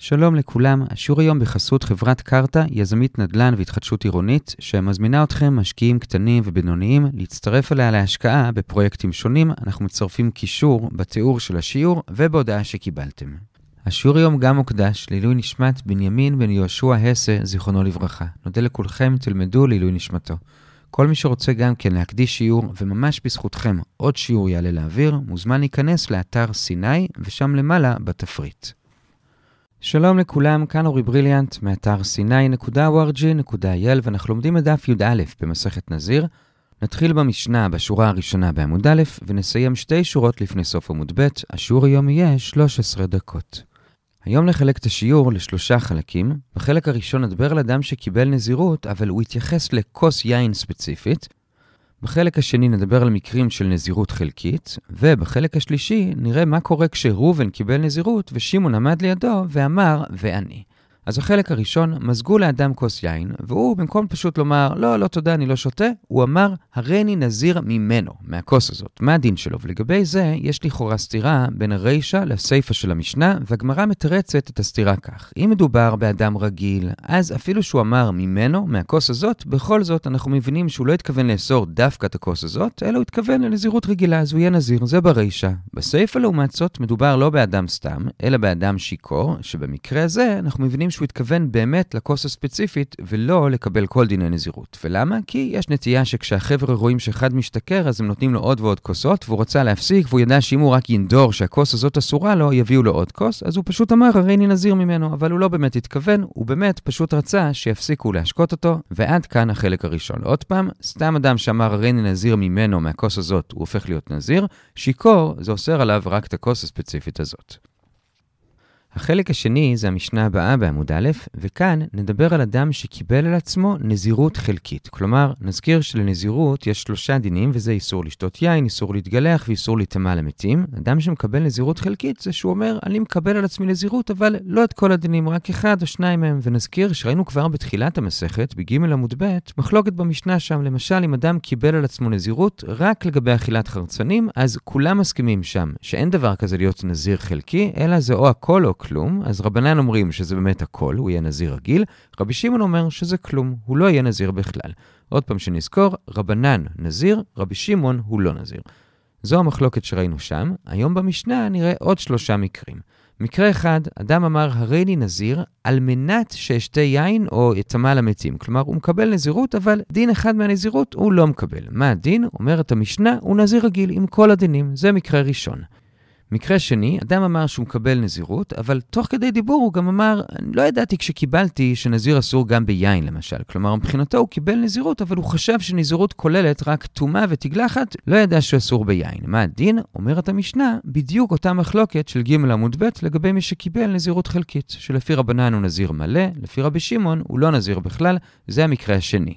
שלום לכולם, השיעור היום בחסות חברת קרתא, יזמית נדל"ן והתחדשות עירונית, שמזמינה אתכם, משקיעים קטנים ובינוניים, להצטרף אליה להשקעה בפרויקטים שונים. אנחנו מצרפים קישור בתיאור של השיעור ובהודעה שקיבלתם. השיעור היום גם מוקדש לעילוי נשמת בנימין בן יהושע הסה, זיכרונו לברכה. נודה לכולכם, תלמדו לעילוי נשמתו. כל מי שרוצה גם כן להקדיש שיעור, וממש בזכותכם עוד שיעור יעלה לאוויר, מוזמן להיכנס לאתר סיני, ושם למעלה בתפריט. שלום לכולם, כאן אורי בריליאנט, מאתר sny.org.il, ואנחנו לומדים את דף י"א במסכת נזיר. נתחיל במשנה בשורה הראשונה בעמוד א', ונסיים שתי שורות לפני סוף עמוד ב', השיעור היום יהיה 13 דקות. היום נחלק את השיעור לשלושה חלקים. בחלק הראשון נדבר על אדם שקיבל נזירות, אבל הוא התייחס לכוס יין ספציפית. בחלק השני נדבר על מקרים של נזירות חלקית, ובחלק השלישי נראה מה קורה כשראובן קיבל נזירות ושמעון עמד לידו ואמר, ואני. אז החלק הראשון, מזגו לאדם כוס יין, והוא במקום פשוט לומר, לא, לא תודה, אני לא שותה, הוא אמר, הריני נזיר ממנו, מהכוס הזאת. מה הדין שלו? ולגבי זה, יש לכאורה סתירה בין הרישא לסיפא של המשנה, והגמרא מתרצת את הסתירה כך. אם מדובר באדם רגיל, אז אפילו שהוא אמר ממנו, מהכוס הזאת, בכל זאת אנחנו מבינים שהוא לא התכוון לאסור דווקא את הכוס הזאת, אלא הוא התכוון לנזירות רגילה, אז הוא יהיה נזיר, זה ברישא. בסיפא לעומת זאת, מדובר לא באדם סתם, אלא באדם שיכור, שבמקרה הזה אנחנו מבינים שהוא התכוון באמת לכוס הספציפית, ולא לקבל כל דיני נזירות. ולמה? כי יש נטייה שכשהחבר'ה רואים שאחד משתכר, אז הם נותנים לו עוד ועוד כוסות, והוא רצה להפסיק, והוא ידע שאם הוא רק ינדור שהכוס הזאת אסורה לו, יביאו לו עוד כוס, אז הוא פשוט אמר, הרי אני נזיר ממנו, אבל הוא לא באמת התכוון, הוא באמת פשוט רצה שיפסיקו להשקות אותו, ועד כאן החלק הראשון. עוד פעם, סתם אדם שאמר, הרי אני נזיר ממנו, מהכוס הזאת, הוא הופך להיות נזיר, שיכור, זה אוסר עליו רק את הכוס הספציפית הזאת. החלק השני זה המשנה הבאה בעמוד א', וכאן נדבר על אדם שקיבל על עצמו נזירות חלקית. כלומר, נזכיר שלנזירות יש שלושה דינים, וזה איסור לשתות יין, איסור להתגלח ואיסור להיטמע למתים. אדם שמקבל נזירות חלקית זה שהוא אומר, אני מקבל על עצמי נזירות, אבל לא את כל הדינים, רק אחד או שניים מהם. ונזכיר שראינו כבר בתחילת המסכת, בג' עמוד ב', מחלוקת במשנה שם, למשל, אם אדם קיבל על עצמו נזירות רק לגבי אכילת חרצנים, אז כולם מסכימים שם שאין דבר כזה להיות נזיר חלקי, אלא זה או הכל או כלום, אז רבנן אומרים שזה באמת הכל, הוא יהיה נזיר רגיל, רבי שמעון אומר שזה כלום, הוא לא יהיה נזיר בכלל. עוד פעם שנזכור, רבנן נזיר, רבי שמעון הוא לא נזיר. זו המחלוקת שראינו שם, היום במשנה נראה עוד שלושה מקרים. מקרה אחד, אדם אמר, הריני נזיר, על מנת שאשתה יין או יטמע למתים. כלומר, הוא מקבל נזירות, אבל דין אחד מהנזירות הוא לא מקבל. מה הדין? אומרת המשנה, הוא נזיר רגיל עם כל הדינים. זה מקרה ראשון. מקרה שני, אדם אמר שהוא מקבל נזירות, אבל תוך כדי דיבור הוא גם אמר, לא ידעתי כשקיבלתי שנזיר אסור גם ביין למשל. כלומר, מבחינתו הוא קיבל נזירות, אבל הוא חשב שנזירות כוללת רק טומאה ותגלחת, לא ידע שאסור ביין. מה הדין? אומרת המשנה, בדיוק אותה מחלוקת של ג' עמוד ב' לגבי מי שקיבל נזירות חלקית, שלפי רבנן הוא נזיר מלא, לפי רבי שמעון הוא לא נזיר בכלל, זה המקרה השני.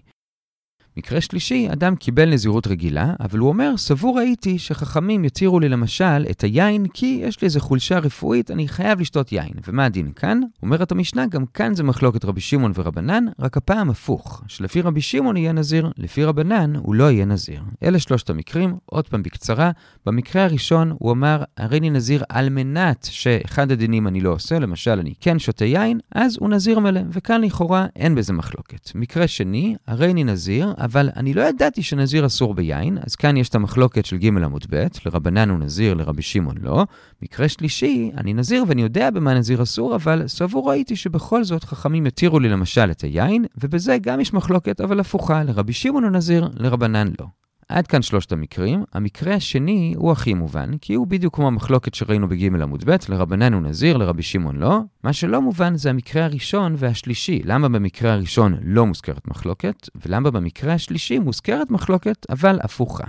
מקרה שלישי, אדם קיבל נזירות רגילה, אבל הוא אומר, סבור הייתי שחכמים יתירו לי למשל את היין, כי יש לי איזו חולשה רפואית, אני חייב לשתות יין. ומה הדין כאן? אומרת המשנה, גם כאן זה מחלוקת רבי שמעון ורבנן, רק הפעם הפוך, שלפי רבי שמעון יהיה נזיר, לפי רבנן הוא לא יהיה נזיר. אלה שלושת המקרים, עוד פעם בקצרה. במקרה הראשון הוא אמר, הרי אני נזיר על מנת שאחד הדינים אני לא עושה, למשל אני כן שותה יין, אז הוא נזיר מלא, וכאן לכאורה אין בזה מחלוקת. מקרה שני, הרי אני נזיר, אבל אני לא ידעתי שנזיר אסור ביין, אז כאן יש את המחלוקת של ג' עמוד ב', לרבנן הוא נזיר, לרבי שמעון לא. מקרה שלישי, אני נזיר ואני יודע במה נזיר אסור, אבל סבור ראיתי שבכל זאת חכמים יתירו לי למשל את היין, ובזה גם יש מחלוקת, אבל הפוכה, לרבי שמעון הוא נזיר, לרבנן לא. עד כאן שלושת המקרים. המקרה השני הוא הכי מובן, כי הוא בדיוק כמו המחלוקת שראינו בג' עמוד ב', לרבנן הוא נזיר, לרבי שמעון לא. מה שלא מובן זה המקרה הראשון והשלישי. למה במקרה הראשון לא מוזכרת מחלוקת, ולמה במקרה השלישי מוזכרת מחלוקת, אבל הפוכה.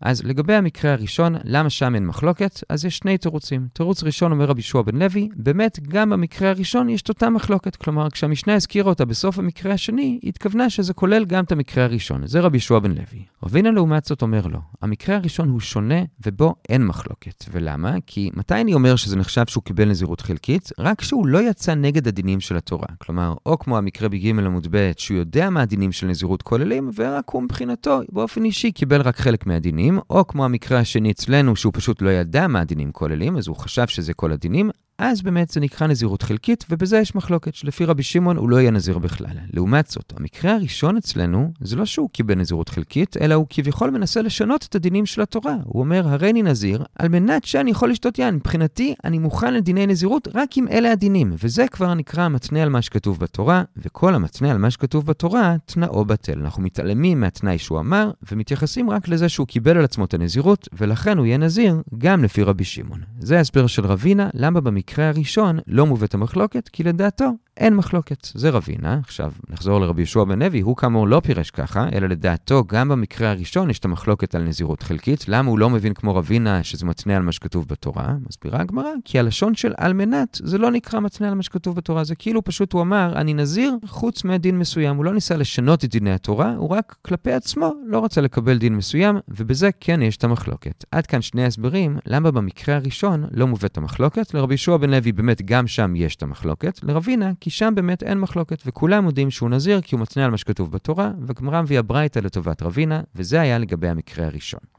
אז לגבי המקרה הראשון, למה שם אין מחלוקת? אז יש שני תירוצים. תירוץ ראשון אומר רבי ישוע בן לוי, באמת גם במקרה הראשון יש את אותה מחלוקת. כלומר, כשהמשנה הזכירה אותה בסוף המקרה השני, היא התכוונה שזה כולל גם את המקרה הראשון. זה רבי ישוע בן לוי. רבינה לעומת זאת אומר לו, המקרה הראשון הוא שונה ובו אין מחלוקת. ולמה? כי מתי אני אומר שזה נחשב שהוא קיבל נזירות חלקית? רק שהוא לא יצא נגד הדינים של התורה. כלומר, או כמו המקרה בג' עמוד ב', שהוא יודע מה הדינים של נזירות כוללים, ורק הוא מבחינתו, באופן אישי, קיבל רק חלק מהדינים. הדינים, או כמו המקרה השני אצלנו, שהוא פשוט לא ידע מה הדינים כוללים, אז הוא חשב שזה כל הדינים, אז באמת זה נקרא נזירות חלקית, ובזה יש מחלוקת, שלפי רבי שמעון הוא לא יהיה נזיר בכלל. לעומת זאת, המקרה הראשון אצלנו, זה לא שהוא קיבל נזירות חלקית, אלא הוא כביכול מנסה לשנות את הדינים של התורה. הוא אומר, הריני נזיר, על מנת שאני יכול לשתות יין. מבחינתי, אני מוכן לדיני נזירות רק עם אלה הדינים, וזה כבר נקרא המתנה על מה שכתוב בתורה, וכל המתנה על מה שכתוב בתורה, תנאו בטל. אנחנו מתעלמים מהתנאי שהוא אמר, ומתייחסים רק לזה שהוא קיבל על עצמו את הנזירות, ולכן הוא יהיה נזיר גם לפי רבי שמעון. זה ההסבר של רבינה, למה במקרה הראשון לא מובאת המחלוקת, כי לדעתו אין מחלוקת. זה רבינה. עכשיו, נחזור לרבי יהושע בן לוי, הוא כאמור לא פירש ככה, אלא לדעתו, גם במקרה הראשון יש את המחלוקת על נזירות חלקית. למה הוא לא מבין כמו רבינה שזה מתנה על מה שכתוב בתורה? מסבירה הגמרא, כי הלשון של על מנת זה לא נקרא מתנה על מה שכתוב בתורה, זה כאילו פשוט הוא אמר, אני נזיר חוץ מדין מסוים. הוא לא ניסה לשנות את דיני התורה, הוא רק כלפי עצמו לא רצה לקבל דין מסוים, ובזה כן יש את המחלוקת. עד כאן שני הסברים, למה במקרה הראשון לא מובאת המחלוקת. לרבי יהושע בן לוי באמת גם שם יש את המחלוקת. לרבינה, כי שם באמת אין מחלוקת, וכולם מודים שהוא נזיר כי הוא מתנה על מה שכתוב בתורה, וגמרא מביאה ברייתא לטובת רבינה, וזה היה לגבי המקרה הראשון.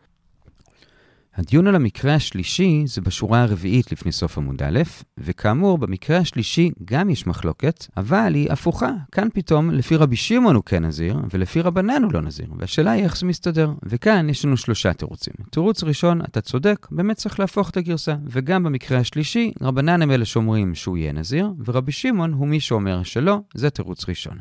הדיון על המקרה השלישי זה בשורה הרביעית לפני סוף עמוד א', וכאמור, במקרה השלישי גם יש מחלוקת, אבל היא הפוכה. כאן פתאום, לפי רבי שמעון הוא כן נזיר, ולפי רבנן הוא לא נזיר. והשאלה היא איך זה מסתדר. וכאן יש לנו שלושה תירוצים. תירוץ ראשון, אתה צודק, באמת צריך להפוך את הגרסה. וגם במקרה השלישי, רבנן הם אלה שאומרים שהוא יהיה נזיר, ורבי שמעון הוא מי שאומר שלא, זה תירוץ ראשון.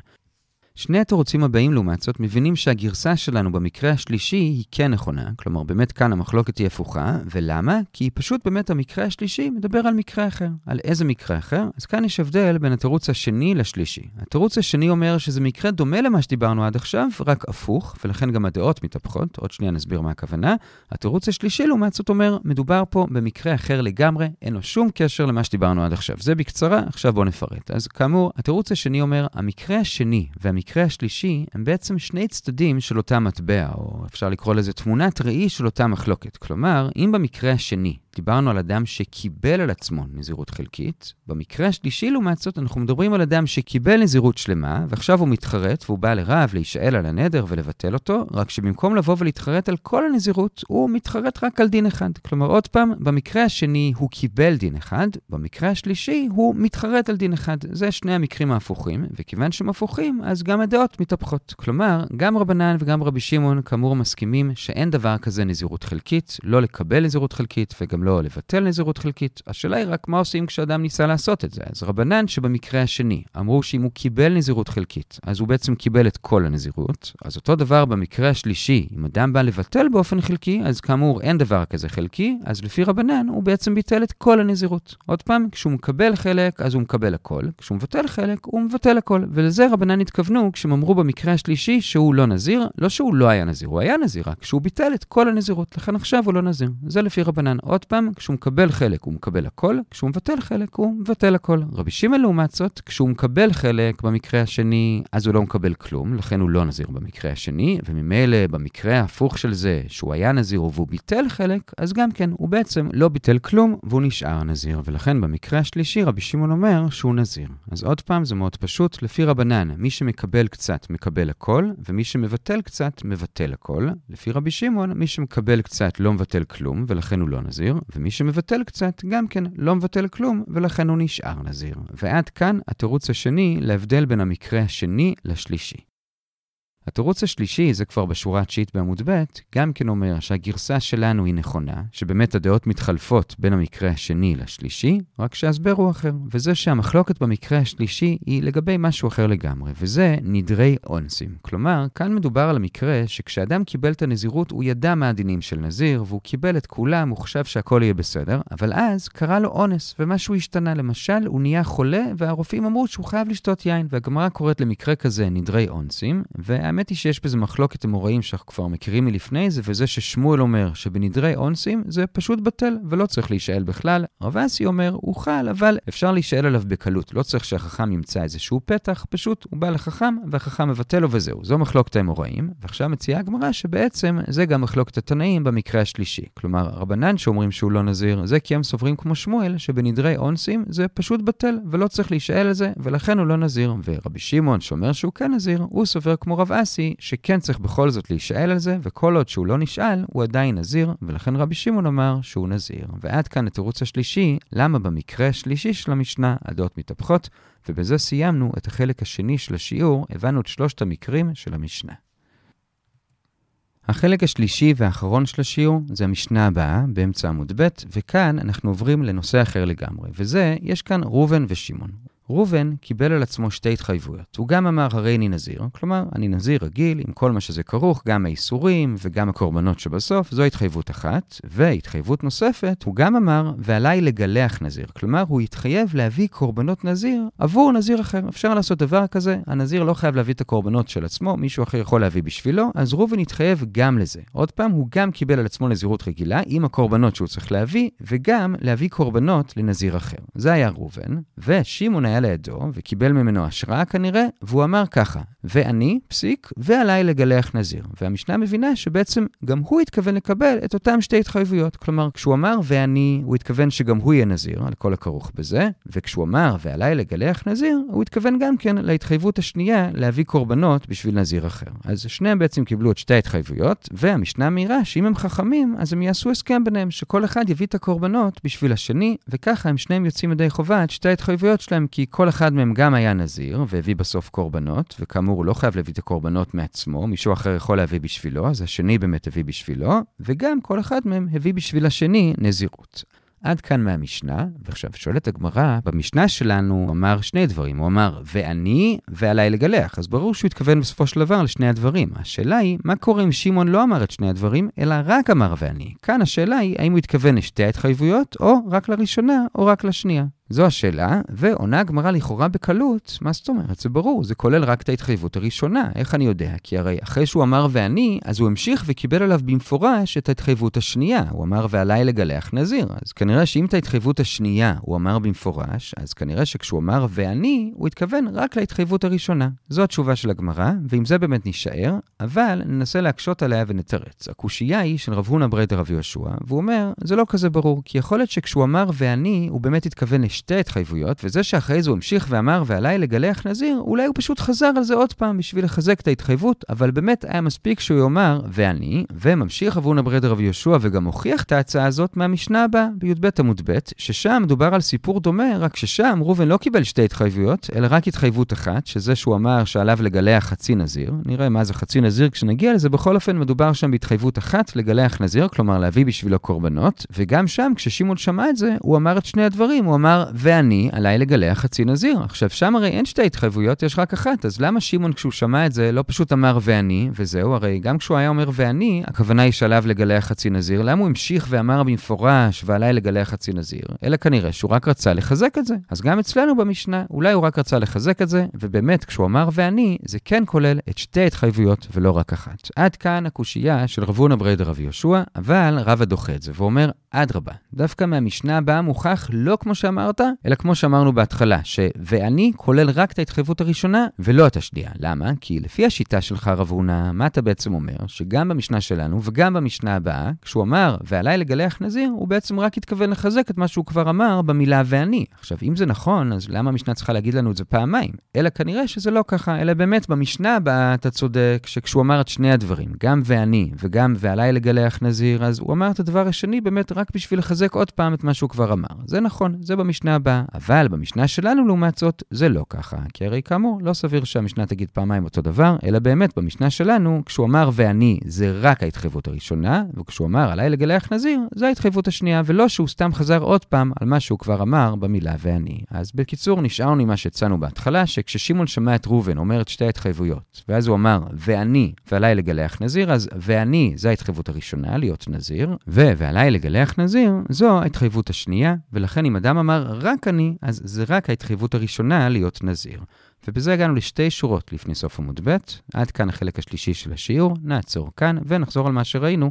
שני התירוצים הבאים, לעומת זאת, מבינים שהגרסה שלנו במקרה השלישי היא כן נכונה. כלומר, באמת כאן המחלוקת היא הפוכה. ולמה? כי פשוט באמת המקרה השלישי מדבר על מקרה אחר. על איזה מקרה אחר? אז כאן יש הבדל בין התירוץ השני לשלישי. התירוץ השני אומר שזה מקרה דומה למה שדיברנו עד עכשיו, רק הפוך, ולכן גם הדעות מתהפכות. עוד שנייה נסביר מה הכוונה. התירוץ השלישי, לעומת זאת, אומר, מדובר פה במקרה אחר לגמרי, אין לו שום קשר למה שדיברנו עד עכשיו. זה בקצרה, עכשיו בואו נפרט. אז כאמור, התירוץ השני אומר, המקרה השני והמקרה המקרה השלישי הם בעצם שני צדדים של אותה מטבע, או אפשר לקרוא לזה תמונת ראי של אותה מחלוקת. כלומר, אם במקרה השני דיברנו על אדם שקיבל על עצמו נזירות חלקית. במקרה השלישי, לעומת זאת, אנחנו מדברים על אדם שקיבל נזירות שלמה, ועכשיו הוא מתחרט, והוא בא לרב להישאל על הנדר ולבטל אותו, רק שבמקום לבוא ולהתחרט על כל הנזירות, הוא מתחרט רק על דין אחד. כלומר, עוד פעם, במקרה השני הוא קיבל דין אחד, במקרה השלישי הוא מתחרט על דין אחד. זה שני המקרים ההפוכים, וכיוון שהם הפוכים, אז גם הדעות מתהפכות. כלומר, גם רבנן וגם רבי שמעון כאמור מסכימים שאין דבר כזה נזירות חלקית, לא לקבל נזירות חלקית וגם לא לבטל נזירות חלקית. השאלה היא רק מה עושים כשאדם ניסה לעשות את זה. אז רבנן שבמקרה השני אמרו שאם הוא קיבל נזירות חלקית, אז הוא בעצם קיבל את כל הנזירות. אז אותו דבר במקרה השלישי, אם אדם בא לבטל באופן חלקי, אז כאמור אין דבר כזה חלקי, אז לפי רבנן הוא בעצם ביטל את כל הנזירות. עוד פעם, כשהוא מקבל חלק, אז הוא מקבל הכל. כשהוא מבטל חלק, הוא מבטל הכל. ולזה רבנן התכוונו כשהם אמרו במקרה השלישי שהוא לא נזיר, לא שהוא לא היה נזיר, הוא היה נזיר, רק שהוא ביטל את כל הנזירות. לכן עכשיו הוא לא נזיר. זה לפי רבנן. עוד פעם, פעם, כשהוא מקבל חלק הוא מקבל הכל, כשהוא מבטל חלק הוא מבטל הכל. רבי שמעון לעומת זאת, כשהוא מקבל חלק במקרה השני, אז הוא לא מקבל כלום, לכן הוא לא נזיר במקרה השני, וממילא במקרה ההפוך של זה, שהוא היה נזיר והוא ביטל חלק, אז גם כן, הוא בעצם לא ביטל כלום והוא נשאר נזיר, ולכן במקרה השלישי רבי שמעון אומר שהוא נזיר. אז עוד פעם, זה מאוד פשוט, לפי רבנן, מי שמקבל קצת מקבל הכל, ומי שמבטל קצת מבטל הכל. לפי רבי שמעון, מי שמקבל קצת לא מבטל כלום, ולכן הוא לא נזיר, ומי שמבטל קצת, גם כן לא מבטל כלום, ולכן הוא נשאר נזיר. ועד כאן התירוץ השני להבדל בין המקרה השני לשלישי. התירוץ השלישי, זה כבר בשורה התשיעית בעמוד ב', גם כן אומר שהגרסה שלנו היא נכונה, שבאמת הדעות מתחלפות בין המקרה השני לשלישי, רק שההסבר הוא אחר. וזה שהמחלוקת במקרה השלישי היא לגבי משהו אחר לגמרי, וזה נדרי אונסים. כלומר, כאן מדובר על המקרה שכשאדם קיבל את הנזירות, הוא ידע מה הדינים של נזיר, והוא קיבל את כולם, הוא חשב שהכל יהיה בסדר, אבל אז קרה לו אונס, ומשהו השתנה. למשל, הוא נהיה חולה, והרופאים אמרו שהוא חייב לשתות יין, והגמרא קוראת למקרה כזה נדרי אונסים, וה האמת היא שיש בזה מחלוקת אמוראים שאנחנו כבר מכירים מלפני זה, וזה ששמואל אומר שבנדרי אונסים זה פשוט בטל ולא צריך להישאל בכלל. רב אסי אומר, הוא חל, אבל אפשר להישאל עליו בקלות. לא צריך שהחכם ימצא איזשהו פתח, פשוט הוא בא לחכם והחכם מבטל לו וזהו. זו מחלוקת האמוראים. ועכשיו מציעה הגמרא שבעצם זה גם מחלוקת התנאים במקרה השלישי. כלומר, רבנן שאומרים שהוא לא נזיר, זה כי הם סוברים כמו שמואל, שבנדרי אונסים זה פשוט בטל ולא צריך להישאל על זה, ולכן הוא לא נזיר. ורבי שמעון שאומר שהוא כן נזיר, הוא סובר כמו רב הקלאסי, שכן צריך בכל זאת להישאל על זה, וכל עוד שהוא לא נשאל, הוא עדיין נזיר, ולכן רבי שמעון אמר שהוא נזיר. ועד כאן התירוץ השלישי, למה במקרה השלישי של המשנה הדעות מתהפכות, ובזה סיימנו את החלק השני של השיעור, הבנו את שלושת המקרים של המשנה. החלק השלישי והאחרון של השיעור זה המשנה הבאה, באמצע עמוד ב', וכאן אנחנו עוברים לנושא אחר לגמרי, וזה, יש כאן ראובן ושמעון. ראובן קיבל על עצמו שתי התחייבויות. הוא גם אמר, הרי אני נזיר, כלומר, אני נזיר רגיל עם כל מה שזה כרוך, גם האיסורים וגם הקורבנות שבסוף, זו התחייבות אחת. והתחייבות נוספת, הוא גם אמר, ועליי לגלח נזיר. כלומר, הוא התחייב להביא קורבנות נזיר עבור נזיר אחר. אפשר לעשות דבר כזה, הנזיר לא חייב להביא את הקורבנות של עצמו, מישהו אחר יכול להביא בשבילו, אז ראובן התחייב גם לזה. עוד פעם, הוא גם קיבל על עצמו נזירות רגילה עם הקורבנות שהוא צריך להביא, וגם להביא קורבנות לנזיר אחר. זה היה ראובן, ושמעון היה היה לידו, וקיבל ממנו השראה כנראה, והוא אמר ככה, ואני, פסיק, ועליי לגלח נזיר. והמשנה מבינה שבעצם גם הוא התכוון לקבל את אותם שתי התחייבויות. כלומר, כשהוא אמר ואני, הוא התכוון שגם הוא יהיה נזיר, על כל הכרוך בזה, וכשהוא אמר ועליי לגלח נזיר, הוא התכוון גם כן להתחייבות השנייה להביא קורבנות בשביל נזיר אחר. אז שניהם בעצם קיבלו את שתי ההתחייבויות, והמשנה מהירה שאם הם חכמים, אז הם יעשו הסכם ביניהם, שכל אחד יביא את הקורבנות בשביל השני, וככה הם שניהם יוצאים ידי חובה את שתי ההתחייבויות שלהם, כי כל אחד מהם גם היה נזיר, והביא בסוף קורבנות, וכאמור, הוא לא חייב להביא את הקורבנות מעצמו, מישהו אחר יכול להביא בשבילו, אז השני באמת הביא בשבילו, וגם כל אחד מהם הביא בשביל השני נזירות. עד כאן מהמשנה, ועכשיו שואלת הגמרא, במשנה שלנו הוא אמר שני דברים, הוא אמר ואני ועליי לגלח, אז ברור שהוא התכוון בסופו של דבר לשני הדברים. השאלה היא, מה קורה אם שמעון לא אמר את שני הדברים, אלא רק אמר ואני? כאן השאלה היא, האם הוא התכוון לשתי ההתחייבויות, או רק לראשונה, או רק לשנייה. זו השאלה, ועונה הגמרא לכאורה בקלות, מה זאת אומרת? זה ברור, זה כולל רק את ההתחייבות הראשונה. איך אני יודע? כי הרי אחרי שהוא אמר ואני, אז הוא המשיך וקיבל עליו במפורש את ההתחייבות השנייה. הוא אמר ועליי לגלח נזיר. אז כנראה שאם את ההתחייבות השנייה הוא אמר במפורש, אז כנראה שכשהוא אמר ואני, הוא התכוון רק להתחייבות הראשונה. זו התשובה של הגמרא, ועם זה באמת נישאר, אבל ננסה להקשות עליה ונתרץ. הקושייה היא של רב הונא ברייתא רב יהושע, והוא אומר, זה לא כזה ברור, כי יכול להיות שכשהוא אמר ואני, הוא באמת התכוון שתי התחייבויות, וזה שאחרי זה הוא המשיך ואמר ועליי לגלח נזיר, אולי הוא פשוט חזר על זה עוד פעם בשביל לחזק את ההתחייבות, אבל באמת היה מספיק שהוא יאמר ואני, וממשיך אבונה ברדר רבי יהושע וגם הוכיח את ההצעה הזאת מהמשנה הבאה, בי"ב עמוד ב', ששם מדובר על סיפור דומה, רק ששם ראובן לא קיבל שתי התחייבויות, אלא רק התחייבות אחת, שזה שהוא אמר שעליו לגלח חצי נזיר. נראה מה זה חצי נזיר כשנגיע לזה, בכל אופן מדובר שם בהתחייבות אחת לגלח נזיר, כלומר להביא בשבילו קורבנות, וגם שם כששמעון שמע את זה, הוא אמר את שני הדברים, הוא אמר ואני, עליי לגלח חצי נזיר. עכשיו, שם הרי אין שתי התחייבויות, יש רק אחת, אז למה שמעון כשהוא שמע את זה לא פשוט אמר ואני, וזהו, הרי גם כשהוא היה אומר ואני, הכוונה היא שעליו לגלח חצי נזיר, למה הוא המשיך ואמר במפורש ועליי לגלח חצי נזיר? אלא כנראה שהוא רק רצה לחזק את זה. אז גם אצלנו במשנה, אולי הוא רק רצה לחזק את זה, ובאמת, כשהוא אמר ואני, זה כן כולל את שתי ההתחייבויות ולא רק אחת. עד כאן הקושייה של רב הונא בריידר רב יהושע, אבל רבא דוחה את זה ואומר, אדרבה, דווקא מהמשנה הבאה מוכח לא כמו שאמרת, אלא כמו שאמרנו בהתחלה, ש"ואני" כולל רק את ההתחייבות הראשונה ולא את השנייה. למה? כי לפי השיטה שלך, רב הונא, מה אתה בעצם אומר? שגם במשנה שלנו וגם במשנה הבאה, כשהוא אמר "ועליי לגלח נזיר", הוא בעצם רק התכוון לחזק את מה שהוא כבר אמר במילה "ואני". עכשיו, אם זה נכון, אז למה המשנה צריכה להגיד לנו את זה פעמיים? אלא כנראה שזה לא ככה, אלא באמת במשנה הבאה אתה צודק, שכשהוא אמר את שני הדברים, גם "ואני" וגם "ועליי לגלח נזיר", אז הוא אמר את הדבר השני באמת רק בשביל לחזק עוד פעם את מה שהוא כבר אמר. זה נכון, זה במשנה הבאה. אבל במשנה שלנו, לעומת זאת, זה לא ככה. כי הרי כאמור, לא סביר שהמשנה תגיד פעמיים אותו דבר, אלא באמת במשנה שלנו, כשהוא אמר ואני, זה רק ההתחייבות הראשונה, וכשהוא אמר עליי לגלח נזיר, זה ההתחייבות השנייה, ולא שהוא סתם חזר עוד פעם על מה שהוא כבר אמר במילה ואני. אז בקיצור, נשארנו עם מה שהצענו בהתחלה, שכששמעון שמע את ראובן אומר את שתי ההתחייבויות, ואז הוא אמר ואני ועליי לגלח נזיר, אז ואני זה ההתחייבות הראשונה, להיות נזיר, ו- ועליי לגלח נזיר, זו ההתחייבות השנייה, ולכן אם אדם אמר רק אני, אז זה רק ההתחייבות הראשונה להיות נזיר. ובזה הגענו לשתי שורות לפני סוף עמוד ב', עד כאן החלק השלישי של השיעור, נעצור כאן ונחזור על מה שראינו.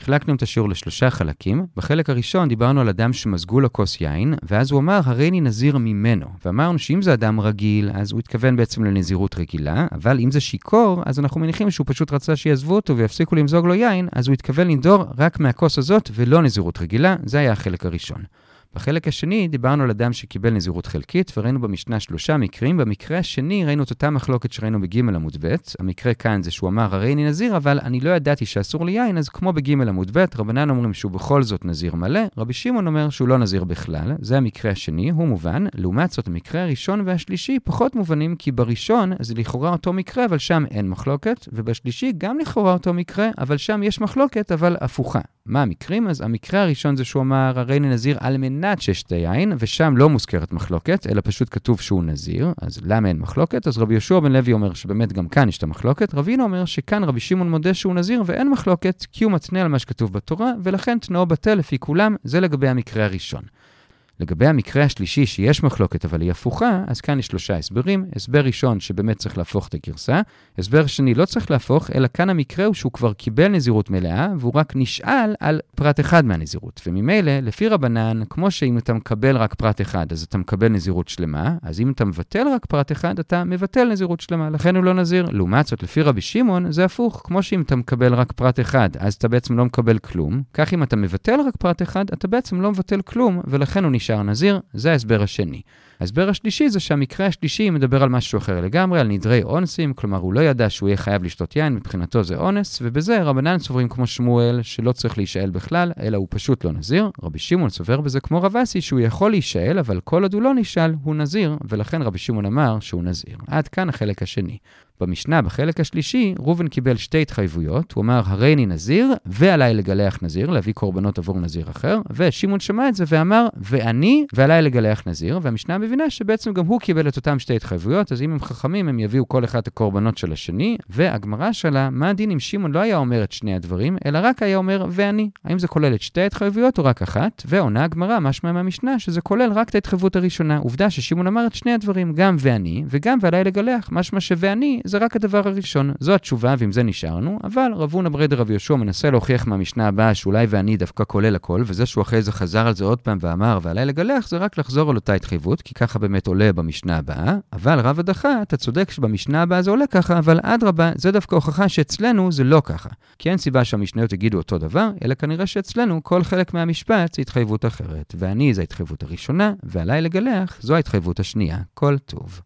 החלקנו את השיעור לשלושה חלקים. בחלק הראשון דיברנו על אדם שמזגו לו כוס יין, ואז הוא אמר, הרי אני נזיר ממנו. ואמרנו שאם זה אדם רגיל, אז הוא התכוון בעצם לנזירות רגילה, אבל אם זה שיכור, אז אנחנו מניחים שהוא פשוט רצה שיעזבו אותו ויפסיקו למזוג לו יין, אז הוא התכוון לנדור רק מהכוס הזאת ולא נזירות רגילה, זה היה החלק הראשון. בחלק השני דיברנו על אדם שקיבל נזירות חלקית, וראינו במשנה שלושה מקרים. במקרה השני ראינו את אותה מחלוקת שראינו בג' עמוד ב'. המקרה כאן זה שהוא אמר, הרי אני נזיר, אבל אני לא ידעתי שאסור לי יין, אז כמו בג' עמוד ב', רבנן אומרים שהוא בכל זאת נזיר מלא, רבי שמעון אומר שהוא לא נזיר בכלל. זה המקרה השני, הוא מובן. לעומת זאת, המקרה הראשון והשלישי פחות מובנים, כי בראשון זה לכאורה אותו מקרה, אבל שם אין מחלוקת, ובשלישי גם לכאורה אותו מקרה, אבל שם יש מחלוקת, אבל הפוכה. מה המקרים? אז המקרה הראשון זה שהוא אמר, הרי נזיר על מנת ששתה יין, ושם לא מוזכרת מחלוקת, אלא פשוט כתוב שהוא נזיר, אז למה אין מחלוקת? אז רבי יהושע בן לוי אומר שבאמת גם כאן יש את המחלוקת, רבינו אומר שכאן רבי שמעון מודה שהוא נזיר ואין מחלוקת, כי הוא מתנה על מה שכתוב בתורה, ולכן תנאו בטל לפי כולם, זה לגבי המקרה הראשון. לגבי המקרה השלישי, שיש מחלוקת אבל היא הפוכה, אז כאן יש שלושה הסברים. הסבר ראשון, שבאמת צריך להפוך את הגרסה. הסבר שני, לא צריך להפוך, אלא כאן המקרה הוא שהוא כבר קיבל נזירות מלאה, והוא רק נשאל על פרט אחד מהנזירות. וממילא, לפי רבנן, כמו שאם אתה מקבל רק פרט אחד, אז אתה מקבל נזירות שלמה, אז אם אתה מבטל רק פרט אחד, אתה מבטל נזירות שלמה, לכן הוא לא נזיר. לעומת זאת, לפי רבי שמעון, זה הפוך. כמו שאם אתה מקבל רק פרט אחד, אז אתה בעצם לא מקבל כלום. כך אם אתה מבטל רק פרט אחד, אתה בעצם לא מבטל כלום, ולכן הוא נשאר נזיר, זה ההסבר השני. ההסבר השלישי זה שהמקרה השלישי מדבר על משהו אחר לגמרי, על נדרי אונסים, כלומר הוא לא ידע שהוא יהיה חייב לשתות יין, מבחינתו זה אונס, ובזה רבנן סוברים כמו שמואל, שלא צריך להישאל בכלל, אלא הוא פשוט לא נזיר. רבי שמעון סובר בזה כמו רב אסי, שהוא יכול להישאל, אבל כל עוד הוא לא נשאל, הוא נזיר, ולכן רבי שמעון אמר שהוא נזיר. עד כאן החלק השני. במשנה, בחלק השלישי, ראובן קיבל שתי התחייבויות. הוא אמר, הרי אני נזיר, ועליי לגלח נזיר, להביא קורבנות עבור נזיר אחר. ושמעון שמע את זה ואמר, ואני, ועליי לגלח נזיר. והמשנה מבינה שבעצם גם הוא קיבל את אותם שתי התחייבויות, אז אם הם חכמים, הם יביאו כל אחד את הקורבנות של השני. והגמרא שלה, מה הדין אם שמעון לא היה אומר את שני הדברים, אלא רק היה אומר, ואני. האם זה כולל את שתי ההתחייבויות או רק אחת? ועונה הגמרא, משמע מהמשנה, שזה כולל רק את ההתחייבות הראשונה. עובדה ששמעון אמר את שני הדברים, גם ואני, וגם ועליי לגלח. משמע שוואני זה רק הדבר הראשון. זו התשובה, ועם זה נשארנו, אבל רב הונא ברי דרב יהושע מנסה להוכיח מהמשנה הבאה שאולי ואני דווקא כולל הכל, וזה שהוא אחרי זה חזר על זה עוד פעם ואמר, ועליי לגלח, זה רק לחזור על אותה התחייבות, כי ככה באמת עולה במשנה הבאה. אבל רב הדחה, אתה צודק שבמשנה הבאה זה עולה ככה, אבל אדרבה, זה דווקא הוכחה שאצלנו זה לא ככה. כי אין סיבה שהמשניות יגידו אותו דבר, אלא כנראה שאצלנו כל חלק מהמשפט זה התחייבות אחרת. ואני זה ההתחייבות הראשונה, ועליי לגלח זו ההתחייבות השנייה. כל טוב.